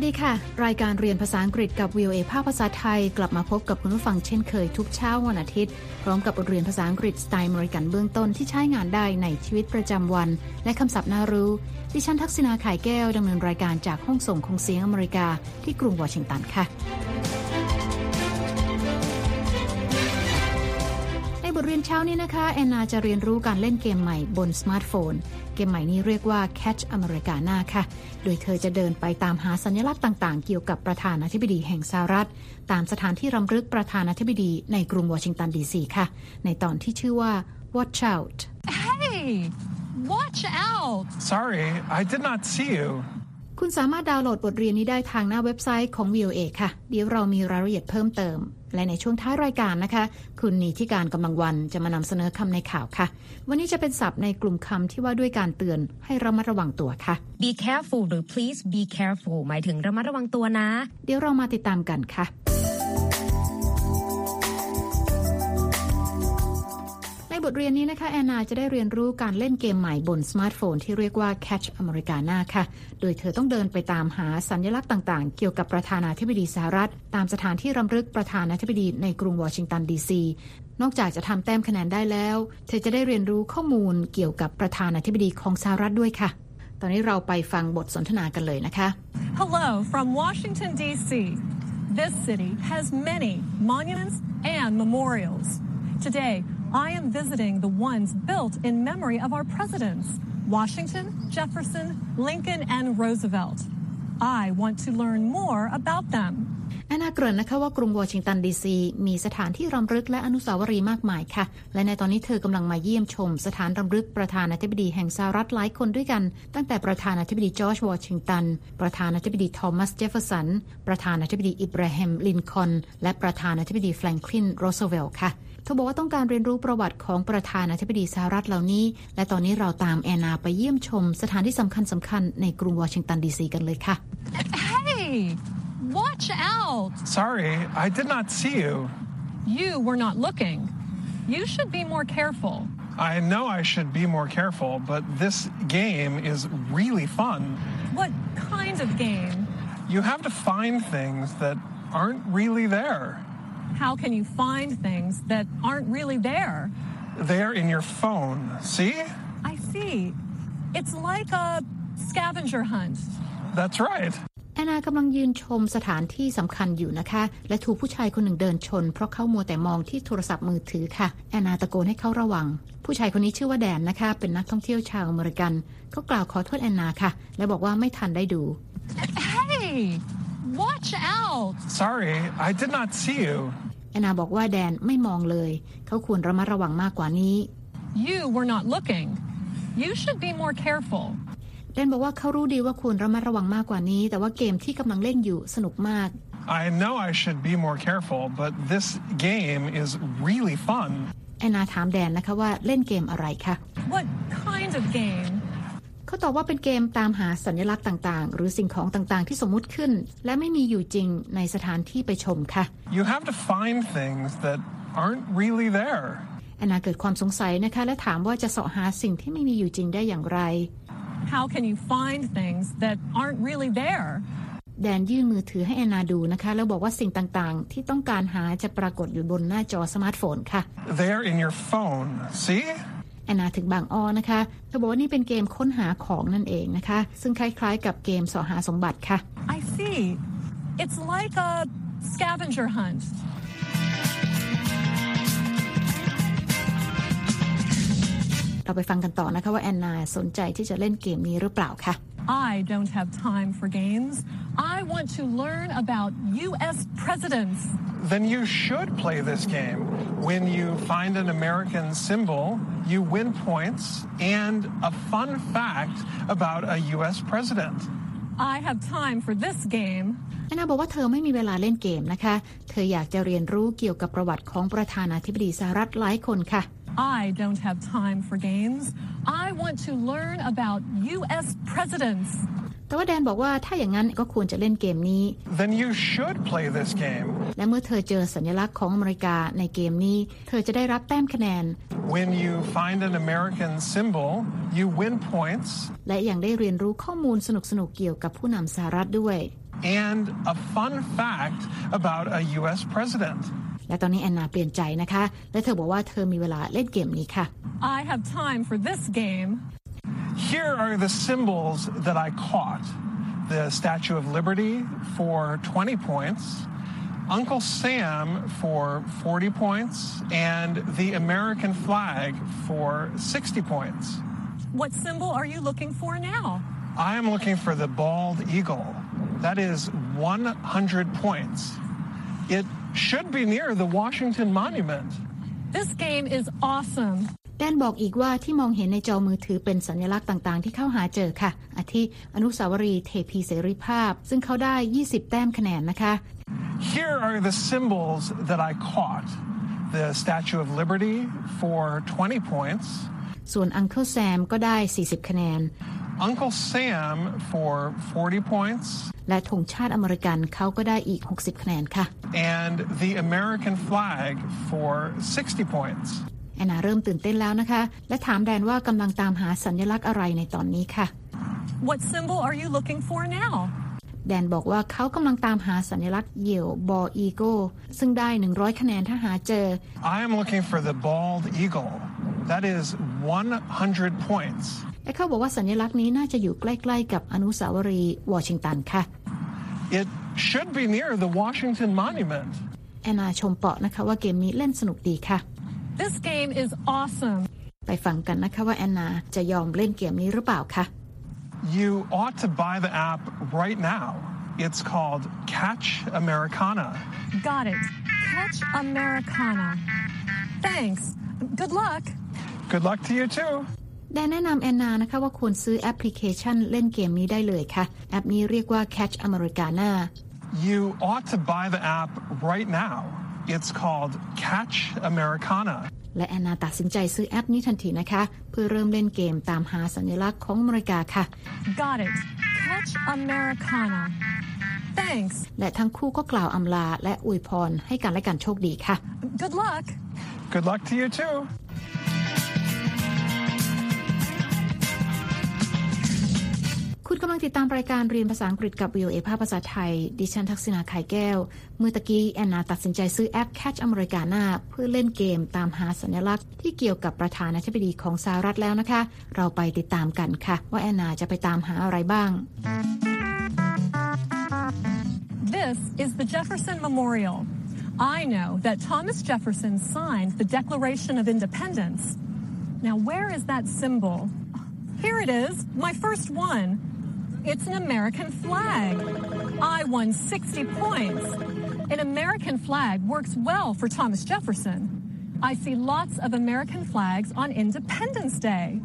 สวัสดีค่ะ รายการเรียนภาษาอังกฤษกับ VOA ภาคภาษาไทย กลับมาพบกับคุณผู้ฟังเช่นเคยทุกเช้าวันอาทิตย์ พร้อมกับบทเรียนภาษาอังกฤษสไตล์อเมริกันเบื้องต้นที่ใช้งานได้ในชีวิตประจำวัน และคำศัพท์น่ารู้ ดิฉันทักษณาไข่แก้วดำเนินรายการจากห้องส่งของเสียงอเมริกาที่กรุงวอชิงตันค่ะ เรียนเช้านี้นะคะแอนนาจะเรียนรู้การเล่นเกมใหม่บนสมาร์ทโฟน เกมใหม่นี้เรียกว่า Catch Americana ค่ะ โดยเธอจะเดินไปตามหาสัญลักษณ์ต่างๆ เกี่ยวกับประธานาธิบดีแห่งสหรัฐ ตามสถานที่รำลึกประธานาธิบดีในกรุงวอชิงตันดีซีค่ะ ในตอนที่ชื่อว่า Watch Out Hey, watch out! Sorry, I did not see you. คุณสามารถดาวน์โหลดบทเรียนนี้ได้ทางหน้าเว็บไซต์ของ VOA ค่ะ เดี๋ยวเรามีรายละเอียดเพิ่มเติม และในช่วงท้ายรายการนะคะ คุณนีที่การกำลังวันจะมานำเสนอคำในข่าวค่ะ วันนี้จะเป็นศัพท์ในกลุ่มคำที่ว่าด้วยการเตือนให้ระมัดระวังตัวค่ะ Be careful หรือ please be careful หมายถึงระมัดระวังตัวนะ เดี๋ยวเรามาติดตามกันค่ะ บทเรียนนี้นะคะ แอนนาจะได้เรียนรู้การเล่นเกมใหม่บนสมาร์ทโฟนที่เรียกว่า Catch Americana ค่ะ โดยเธอต้องเดินไปตามหาสัญลักษณ์ต่าง ๆ เกี่ยวกับประธานาธิบดีสหรัฐ ตามสถานที่รำลึกประธานาธิบดีในกรุงวอชิงตันดีซีนอกจากจะทำแต้มคะแนนได้แล้ว เธอจะได้เรียนรู้ข้อมูลเกี่ยวกับประธานาธิบดีของสหรัฐด้วยค่ะ ตอนนี้เราไปฟังบทสนทนากันเลยนะคะ Hello from Washington, D.C. This city has many monuments and memorials. Today, I am visiting the ones built in memory of our presidents Washington, Jefferson, Lincoln, and Roosevelt. I want to learn more about them. แอนนาเกริ่นนะคะว่ากรุงวอชิงตันดีซีมีสถานที่รำลึกและอนุสาวรีย์มากมายค่ะ และในตอนนี้เธอกำลังมาเยี่ยมชม สถานรำลึกประธานาธิบดีแห่งสหรัฐหลายคนด้วยกัน ตั้งแต่ประธานาธิบดีจอร์จวอชิงตัน ประธานาธิบดีทอมัสเจฟเฟอร์สัน ประธานาธิบดีอับราฮัมลินคอล์นและประธานาธิบดีแฟรงคลินโรสเวลล์ค่ะ เธอบอกว่าต้องการเรียนรู้ประวัติของประธานาธิบดีสหรัฐเหล่านี้ และตอนนี้เราตามแอนนาไปเยี่ยมชมสถานที่สำคัญสำคัญในกรุงวอชิงตันดีซีกันเลยค่ะ Hey, watch out! Sorry, I did not see you. You were not looking. You should be more careful. I know I should be more careful, but this game is really fun. What kind of game? You have to find things that aren't really there. How can you find things that aren't really there? They're in your phone. See? I see. It's like a scavenger hunt. That's right. แอนนากำลังยืนชมสถานที่สำคัญอยู่นะคะ และถูกผู้ชายคนหนึ่งเดินชน เพราะเขามัวแต่มองที่โทรศัพท์มือถือค่ะ แอนนาตะโกนให้เขาระวัง ผู้ชายคนนี้ชื่อว่าแดนนะคะ เป็นนักท่องเที่ยวชาวอเมริกันเขากล่าวขอโทษแอนนาค่ะ และบอกว่าไม่ทันได้ดู Hey, watch out! Sorry, I did not see you. แอนนาบอกว่าแดนไม่มองเลย เขาควรระมัดระวังมากกว่านี้ You were not looking. You should be more careful. แดนบอกว่าเขารู้ดีว่าควรระมัดระวังมากกว่านี้ แต่ว่าเกมที่กำลังเล่นอยู่สนุกมาก I know I should be more careful, but this game is really fun. แอนนาถามแดนนะคะว่าเล่นเกมอะไรคะ What kind of game? เขาตอบว่าเป็นเกมตามหาสัญลักษณ์ต่าง ๆ หรือสิ่งของต่าง ๆ ที่สมมุติขึ้น และไม่มีอยู่จริงในสถานที่ไปชมค่ะ You have to find things that aren't really there. แอนนาเกิดความสงสัยนะคะ และถามว่าจะเสาะหาสิ่งที่ไม่มีอยู่จริงได้อย่างไร How can you find things that aren't really there? แดนยื่นมือถือให้แอนนาดูนะคะ แล้วบอกว่าสิ่งต่างๆ ที่ต้องการหาจะปรากฏอยู่บนหน้าจอสมาร์ทโฟนค่ะ They're in your phone. See? แอนนาถึงบางอ้อนะคะเธอบอกว่านี่เป็นเกมค้นหาของนั่นเองนะคะ ซึ่งคล้ายๆ กับเกมสอหาสมบัติค่ะ I see. It's like a scavenger hunt. เราไปฟังกันต่อนะคะว่าแอนนาสนใจที่จะเล่นเกมนี้หรือเปล่าค่ะ I don't have time for games. I want to learn about U.S. presidents. Then you should play this game. When you find an American symbol, you win points and a fun fact about a U.S. president. I have time for this game. แอนนาบอกว่าเธอไม่มีเวลาเล่นเกมนะคะ เธออยากจะเรียนรู้เกี่ยวกับประวัติของประธานาธิบดีสหรัฐหลายคนค่ะ I don't have time for games. I want to learn about U.S. presidents. แต่ว่าแดนบอกว่าถ้าอย่างนั้นก็ควรจะเล่นเกมนี้ then you should play this game. และเมื่อเธอเจอสัญลักษณ์ของอเมริกาในเกมนี้ เธอจะได้รับแต้มคะแนน When you find an American symbol, you win points และยังได้เรียนรู้ข้อมูลสนุกๆเกี่ยวกับผู้นำสหรัฐด้วย and a fun fact about a U.S. president. และตอนนี้แอนนาเปลี่ยนใจนะคะ และเธอบอกว่าเธอมีเวลาเล่นเกมนี้ค่ะ I have time for this game. Here are the symbols that I caught the Statue of Liberty for 20 points, Uncle Sam for 40 points, and the American flag for 60 points. What symbol are you looking for now? I am looking for the bald eagle. That is 100 points. It should be near the Washington Monument. This game is awesome. แดนบอกอีกว่าที่มองเห็นในจอมือถือเป็นสัญลักษณ์ต่างๆ ที่เข้าหาเจอค่ะ อาทิอนุสาวรีย์เทพีเสรีภาพ ซึ่งเขาได้ 20 แต้มคะแนนนะคะ Here are the symbols that I caught the Statue of Liberty for 20 points, ส่วน Uncle Sam ก็ได้ 40 คะแนน Uncle Sam for 40 points, และธงชาติอเมริกันเขาก็ได้อีก 60 คะแนนค่ะ and the American flag for 60 points. แอนนาเริ่มตื่นเต้นแล้วนะคะ และถามแดนว่ากำลังตามหาสัญลักษณ์อะไรในตอนนี้ค่ะ What symbol are you looking for now? แดนบอกว่าเขากำลังตามหาสัญลักษณ์เหยี่ยวบออีโกซึ่งได้ 100 คะแนนถ้าหาเจอ I am looking for the bald eagle. That is 100 points. และเขาบอกว่าสัญลักษณ์นี้น่าจะอยู่ใกล้ ๆ กับอนุสาวรีย์วอชิงตันค่ะ It should be near the Washington Monument. แอนนาชมเปาะนะคะว่าเกมนี้เล่นสนุกดีค่ะ This game is awesome. ไปฟังกันนะคะว่าแอนนาจะยอมเล่นเกมนี้หรือเปล่าคะ You ought to buy the app right now. It's called Catch Americana. Got it. Catch Americana. Thanks. Good luck. Good luck to you too. แดนแนะนำแอนนานะคะว่าควรซื้อแอปพลิเคชันเล่นเกมนี้ได้เลยค่ะ แอปนี้เรียกว่า Catch Americana You ought to buy the app right now. It's called Catch Americana. และแอนนาตัดสินใจซื้อแอปนี้ทันทีนะคะ เพื่อเริ่มเล่นเกมตามหาสัญลักษณ์ของอเมริกาค่ะ Got it. Catch Americana. Thanks. และทั้งคู่ก็กล่าวอำลาและอวยพรให้กันและกันโชคดีค่ะ Good luck. Good luck to you too. คุณกำลังติดตามรายการเรียนภาษาอังกฤษกับ VOA ภาพภาษาไทย ดิฉันทักษณาไข่แก้ว เมื่อตะกี้แอนนาตัดสินใจซื้อแอป Catch Americana เพื่อเล่นเกมตามหาสัญลักษณ์ที่เกี่ยวกับประธานาธิบดีของสหรัฐแล้วนะคะ เราไปติดตามกันค่ะ ว่าแอนนาจะไปตามหาอะไรบ้าง This is the Jefferson Memorial. I know that Thomas Jefferson signed the Declaration of Independence. Now, where is that symbol? Here it is, my first one. It's an American flag. I won 60 points. An American flag works well for Thomas Jefferson. I see lots of American flags on Independence Day.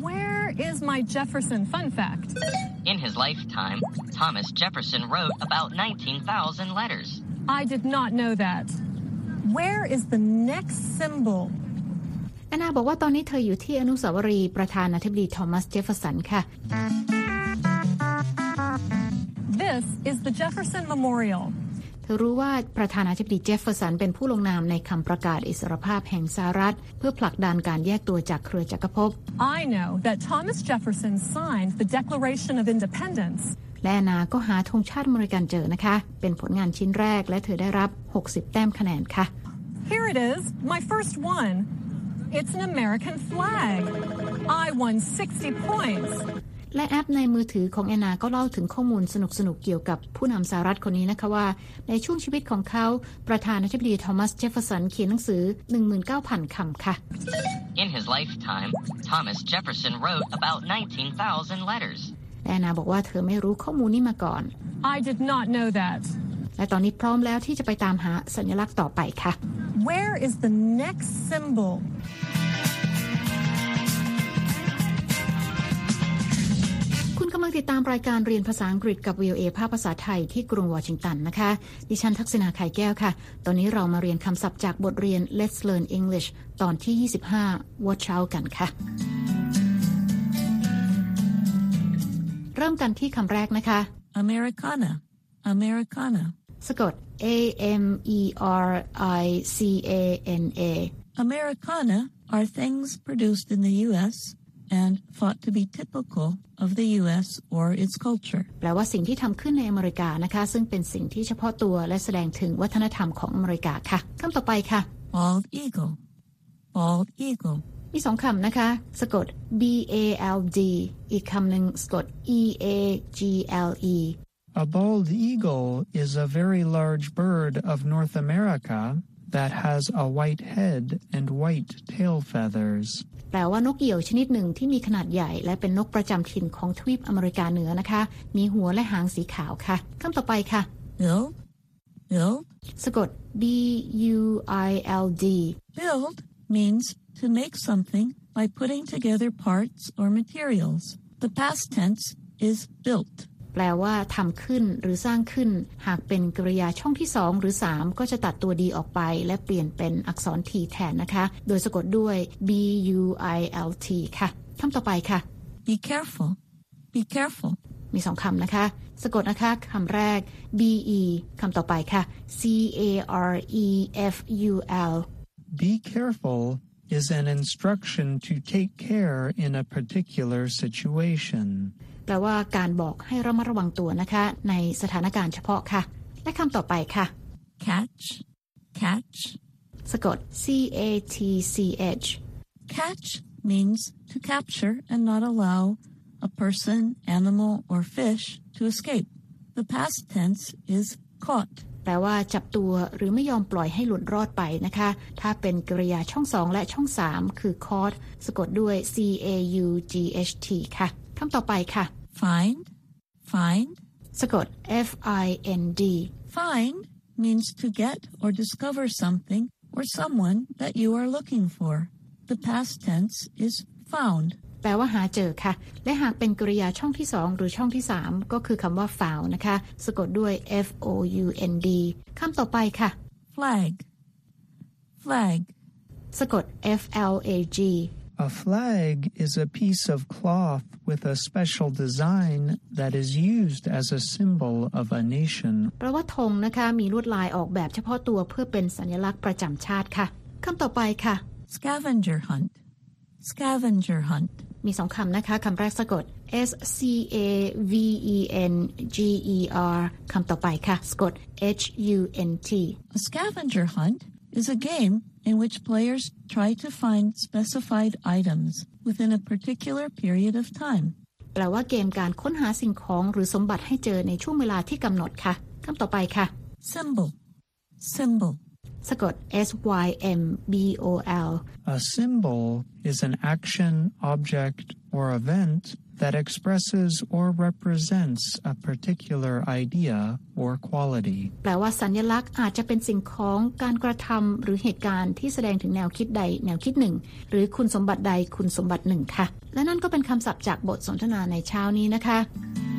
Where is my Jefferson fun fact? In his lifetime, Thomas Jefferson wrote about 19,000 letters. I did not know that. Where is the next symbol? แอนนาบอกว่าตอนนี้เธออยู่ที่อนุสาวรีย์ประธานาธิบดีทอมัสเจฟเฟอร์สันค่ะ This is the Jefferson Memorial. เธอรู้ว่าประธานาธิบดีเจฟเฟอร์สันเป็นผู้ลงนามในคำประกาศอิสรภาพแห่งสหรัฐ เพื่อผลักดันการแยกตัวจากเครือจักรภพ I know that Thomas Jefferson signed the Declaration of Independence. และแอนนาก็หาธงชาติอเมริกันเจอนะคะ เป็นผลงานชิ้นแรกและเธอได้รับ 60 แต้มคะแนนค่ะ Here it is, my first one. It's an American flag. I won 60 points. และแอปในมือถือของแอนนาก็เล่าถึงข้อมูลสนุกๆ เกี่ยวกับผู้นำสหรัฐคนนี้นะคะว่า ในช่วงชีวิตของเขาประธานาธิบดีโทมัสเจฟเฟอร์สันเขียนหนังสือ 19,000 คำค่ะ In his lifetime, Thomas Jefferson wrote about 19,000 letters. และแอนนาบอกว่าเธอไม่รู้ข้อมูลนี้มาก่อน I did not know that. และตอนนี้พร้อมแล้วที่จะไปตามหาสัญลักษณ์ต่อไปค่ะ Where is the next symbol? ติดตามรายการเรียนภาษาอังกฤษกับ VOA ภาพภาษาไทยที่กรุงวอชิงตันนะคะ ดิฉันทักษณาไข่แก้วค่ะ ตอนนี้เรามาเรียนคำศัพท์จากบทเรียน Let's Learn English ตอนที่ 25 Watch Out กันค่ะ เริ่มกันที่คำแรกนะคะ Americana, Americana. สะกด A M E R I C A N A Americana are things produced in the U.S. and thought to be typical of the U.S. or its culture. แปลว่าสิ่งที่ทำขึ้นในอเมริกานะคะ ซึ่งเป็นสิ่งที่เฉพาะตัวและแสดงถึงวัฒนธรรมของอเมริกาค่ะคำต่อไปค่ะ Bald eagle, bald eagle. มีสองคำนะคะ สะกด B A L D อีกคำหนึ่งสะกด E A G L E A bald eagle is a very large bird of North America that has a white head and white tail feathers. แปลว่านกเหยี่ยวชนิดหนึ่งที่มีขนาดใหญ่ และเป็นนกประจำถิ่นของทวีปอเมริกาเหนือนะคะ มีหัวและหางสีขาวค่ะคำต่อไปค่ะ Build, build. สะกด B U I L D Build means to make something by putting together parts or materials. The past tense is built. แปลว่าทำขึ้นหรือสร้างขึ้น หากเป็นกริยาช่องที่สองหรือสามก็จะตัดตัวดีออกไป และเปลี่ยนเป็นอักษรทีแทนนะคะ โดยสะกดด้วย B U I L T ค่ะคำต่อไปค่ะ Be careful, be careful. มีสองคำนะคะ สะกดนะคะคำแรก B E คำต่อไปค่ะ C A R E F U L Be careful is an instruction to take care in a particular situation. แปลว่าการบอกให้ระมัดระวังตัวนะคะ ในสถานการณ์เฉพาะค่ะ และคำต่อไปค่ะ Catch, catch. สะกด C A T C H Catch means to capture and not allow a person, animal, or fish to escape. The past tense is caught. แปลว่าจับตัวหรือไม่ยอมปล่อยให้หลุดรอดไปนะคะ ถ้าเป็นกริยาช่องสองและช่องสามคือ caught สะกดด้วย C A U G H T ค่ะ คำต่อไปค่ะ Find, find. สะกด F I N D Find means to get or discover something or someone that you are looking for. The past tense is found. แปลว่าหาเจอค่ะ และหากเป็นกริยาช่องที่สองหรือช่องที่สามก็คือคำว่า found นะคะ สะกดด้วย F O U N D คำต่อไปค่ะ Flag, flag. สะกด F L A G A flag is a piece of cloth with a special design that is used as a symbol of a nation แปลว่าธงนะคะ มีลวดลายออกแบบเฉพาะตัวเพื่อเป็นสัญลักษณ์ประจำชาติค่ะคำต่อไปค่ะ Scavenger hunt, scavenger hunt. มีสองคำนะคะคำแรกสะกด S C A V E N G E R คำต่อไปค่ะ สะกด H U N T A scavenger hunt is a game in which players try to find specified items within a particular period of time. แปลว่าเกมการค้นหาสิ่งของหรือสมบัติให้เจอในช่วงเวลาที่กำหนดค่ะคำต่อไปค่ะ Symbol, symbol. สะกด S Y M B O L A symbol is an action, object, or event that expresses or represents a particular idea or quality. แปลว่าสัญลักษณ์อาจจะเป็นสิ่งของการกระทำหรือเหตุการณ์ที่แสดงถึงแนวคิดใด แนวคิดหนึ่ง หรือคุณสมบัติใดคุณสมบัติหนึ่งค่ะ และนั่นก็เป็นคำศัพท์จากบทสนทนาในเช้านี้นะคะ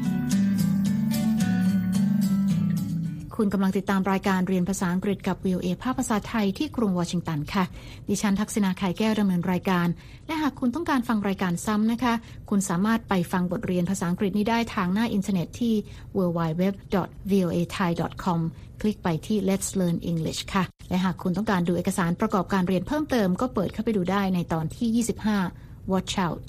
คุณกำลังติดตามรายการเรียนภาษาอังกฤษกับ VOA ภาคภาษาไทยที่กรุงวอชิงตันค่ะ ดิฉันทักษณาไข่แก้วดำเนินรายการ และหากคุณต้องการฟังรายการซ้ำนะคะ คุณสามารถไปฟังบทเรียนภาษาอังกฤษนี้ได้ทางหน้าอินเทอร์เน็ตที่ www.voathai.com คลิกไปที่ Let's Learn English ค่ะ และหากคุณต้องการดูเอกสารประกอบการเรียนเพิ่มเติมก็เปิดเข้าไปดูได้ในตอนที่ 25 Watch Out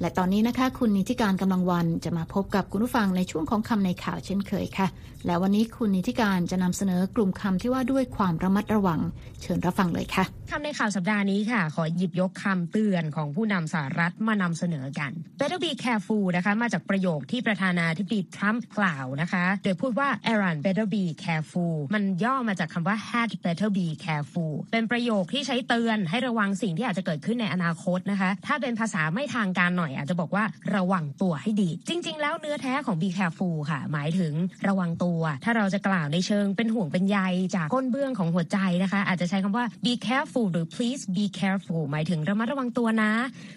และตอนนี้นะคะ คุณนิติการกำลังวันจะมาพบกับคุณผู้ฟังในช่วงของคำในข่าวเช่นเคยค่ะ และวันนี้คุณนิติการจะนำเสนอกลุ่มคำที่ว่าด้วยความระมัดระวัง เชิญรับฟังเลยค่ะคำในข่าวสัปดาห์นี้ค่ะ ขอหยิบยกคำเตือนของผู้นำสหรัฐมานำเสนอกัน Better be careful นะคะ มาจากประโยคที่ประธานาธิบดีทรัมป์กล่าวนะคะ โดยพูดว่า Iran better be careful มันย่อมาจากคำว่า had better be careful เป็นประโยคที่ใช้เตือนให้ระวังสิ่งที่อาจจะเกิดขึ้นในอนาคตนะคะ ถ้าเป็นภาษาไม่ทางการหน่อยอาจจะบอกว่าระวังตัวให้ดี จริง ๆ แล้วเนื้อแท้ของ be careful ค่ะ หมายถึงระวังตัวถ้าเราจะกล่าวในเชิงเป็นห่วงเป็นใยจากก้นเบื้องของหัวใจนะคะ อาจจะใช้คำว่า be careful หรือ please be careful หมายถึงระมัดระวังตัวนะ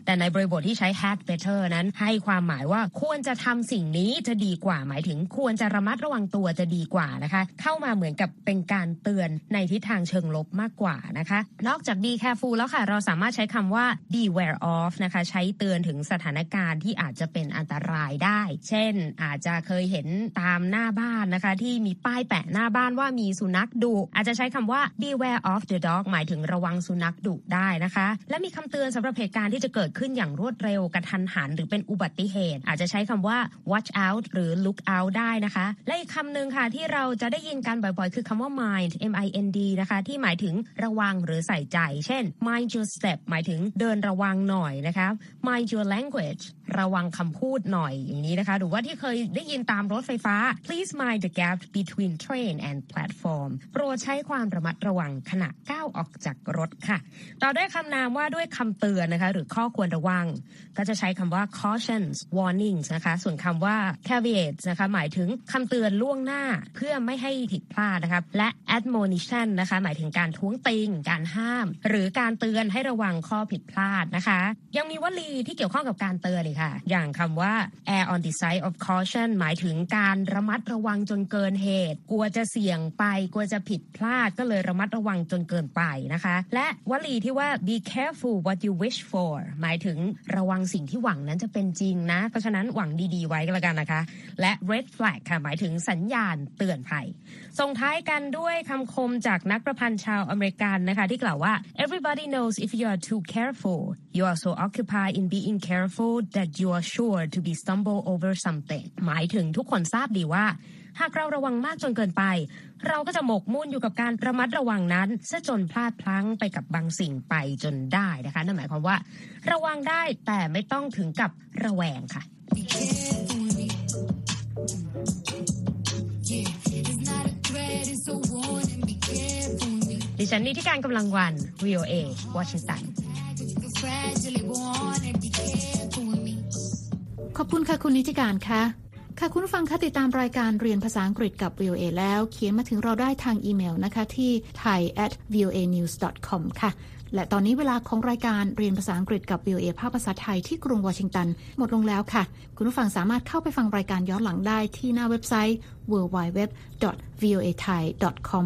แต่ในบริบทที่ใช้ had better นั้นให้ความหมายว่าควรจะทำสิ่งนี้จะดีกว่า หมายถึงควรจะระมัดระวังตัวจะดีกว่านะคะ เข้ามาเหมือนกับเป็นการเตือนในทิศทางเชิงลบมากกว่านะคะ นอกจาก be careful แล้วค่ะ เราสามารถใช้คำว่า beware of นะคะ ใช้เตือนถึงสถานการณ์ที่อาจจะเป็นอันตรายได้ เช่น อาจจะเคยเห็นตามหน้าบ้านนะคะที่มีป้ายแปะหน้าบ้านว่ามีสุนัขดุอาจจะใช้คำว่า beware of the dog หมายถึงระวังสุนัขดุได้นะคะ และมีคำเตือนสำหรับเหตุการณ์ที่จะเกิดขึ้นอย่างรวดเร็วกระทันหัน หรือเป็นอุบัติเหตุ อาจจะใช้คำว่า watch out หรือ look out ได้นะคะ และอีกคำหนึ่งค่ะที่เราจะได้ยินกันบ่อยๆ คือคำว่า mind m i n d นะคะที่หมายถึงระวังหรือใส่ใจ เช่น mind your step หมายถึงเดินระวังหน่อยนะคะ mind your language ระวังคำพูดหน่อยอย่างนี้นะคะ หรือว่าที่เคยได้ยินตามรถไฟฟ้า please mind the gap between train and platform โปรดใช้ความระมัดระวังขณะก้าวออกจากรถค่ะ ต่อด้วยคำนามว่าด้วยคำเตือนนะคะ หรือข้อควรระวัง ก็จะใช้คำว่า cautions warnings นะคะ ส่วนคำว่า caveats นะคะ หมายถึงคำเตือนล่วงหน้าเพื่อไม่ให้ผิดพลาดนะคะและ admonition นะคะ หมายถึงการท้วงติง การห้าม หรือการเตือนให้ระวังข้อผิดพลาดนะคะ ยังมีวลีที่เกี่ยวข้องกับการเตือนเลยค่ะ อย่างคำว่า err on the side of caution หมายถึงการระมัดระวังจนเกินเหตุ กลัวจะเสี่ยงไป กลัวจะผิดพลาดก็เลยระมัดระวังจนเกินไปนะคะ และวลีที่ว่า be careful what you wish for หมายถึงระวังสิ่งที่หวังนั้นจะเป็นจริงนะ เพราะฉะนั้นหวังดีๆไว้ก็แล้วกันนะคะ และ red flag ค่ะ หมายถึงสัญญาณเตือนภัย ส่งท้ายกันด้วยคำคมจากนักประพันธ์ชาวอเมริกันนะคะ ที่กล่าวว่า everybody knows if you are too careful you are so occupied in being careful that you are sure to be stumble over something หมายถึงทุกคนทราบดีว่า หากเราระวังมากจนเกินไป เราก็จะหมกมุ่นอยู่กับการระมัดระวังนั้นซะจนพลาดพลั้งไปกับบางสิ่งไปจนได้นะคะนั่นหมายความว่า ระวังได้แต่ไม่ต้องถึงกับระแวงค่ะ ดิฉันนิติการกำลังวัน VOA วอชิงตันขอบคุณค่ะคุณนิติการค่ะ ค่ะคุณฟังคะติดตามรายการเรียนภาษาอังกฤษกับ VOA แล้ว เขียนมาถึงเราได้ทางอีเมลนะคะที่ thai at voa news com ค่ะ และตอนนี้เวลาของรายการเรียนภาษาอังกฤษกับ VOA ภาคภาษาไทยที่กรุงวอชิงตัน หมดลงแล้วค่ะ คุณผู้ฟังสามารถเข้าไปฟังรายการย้อนหลังได้ที่หน้าเว็บไซต์ www.voathai.com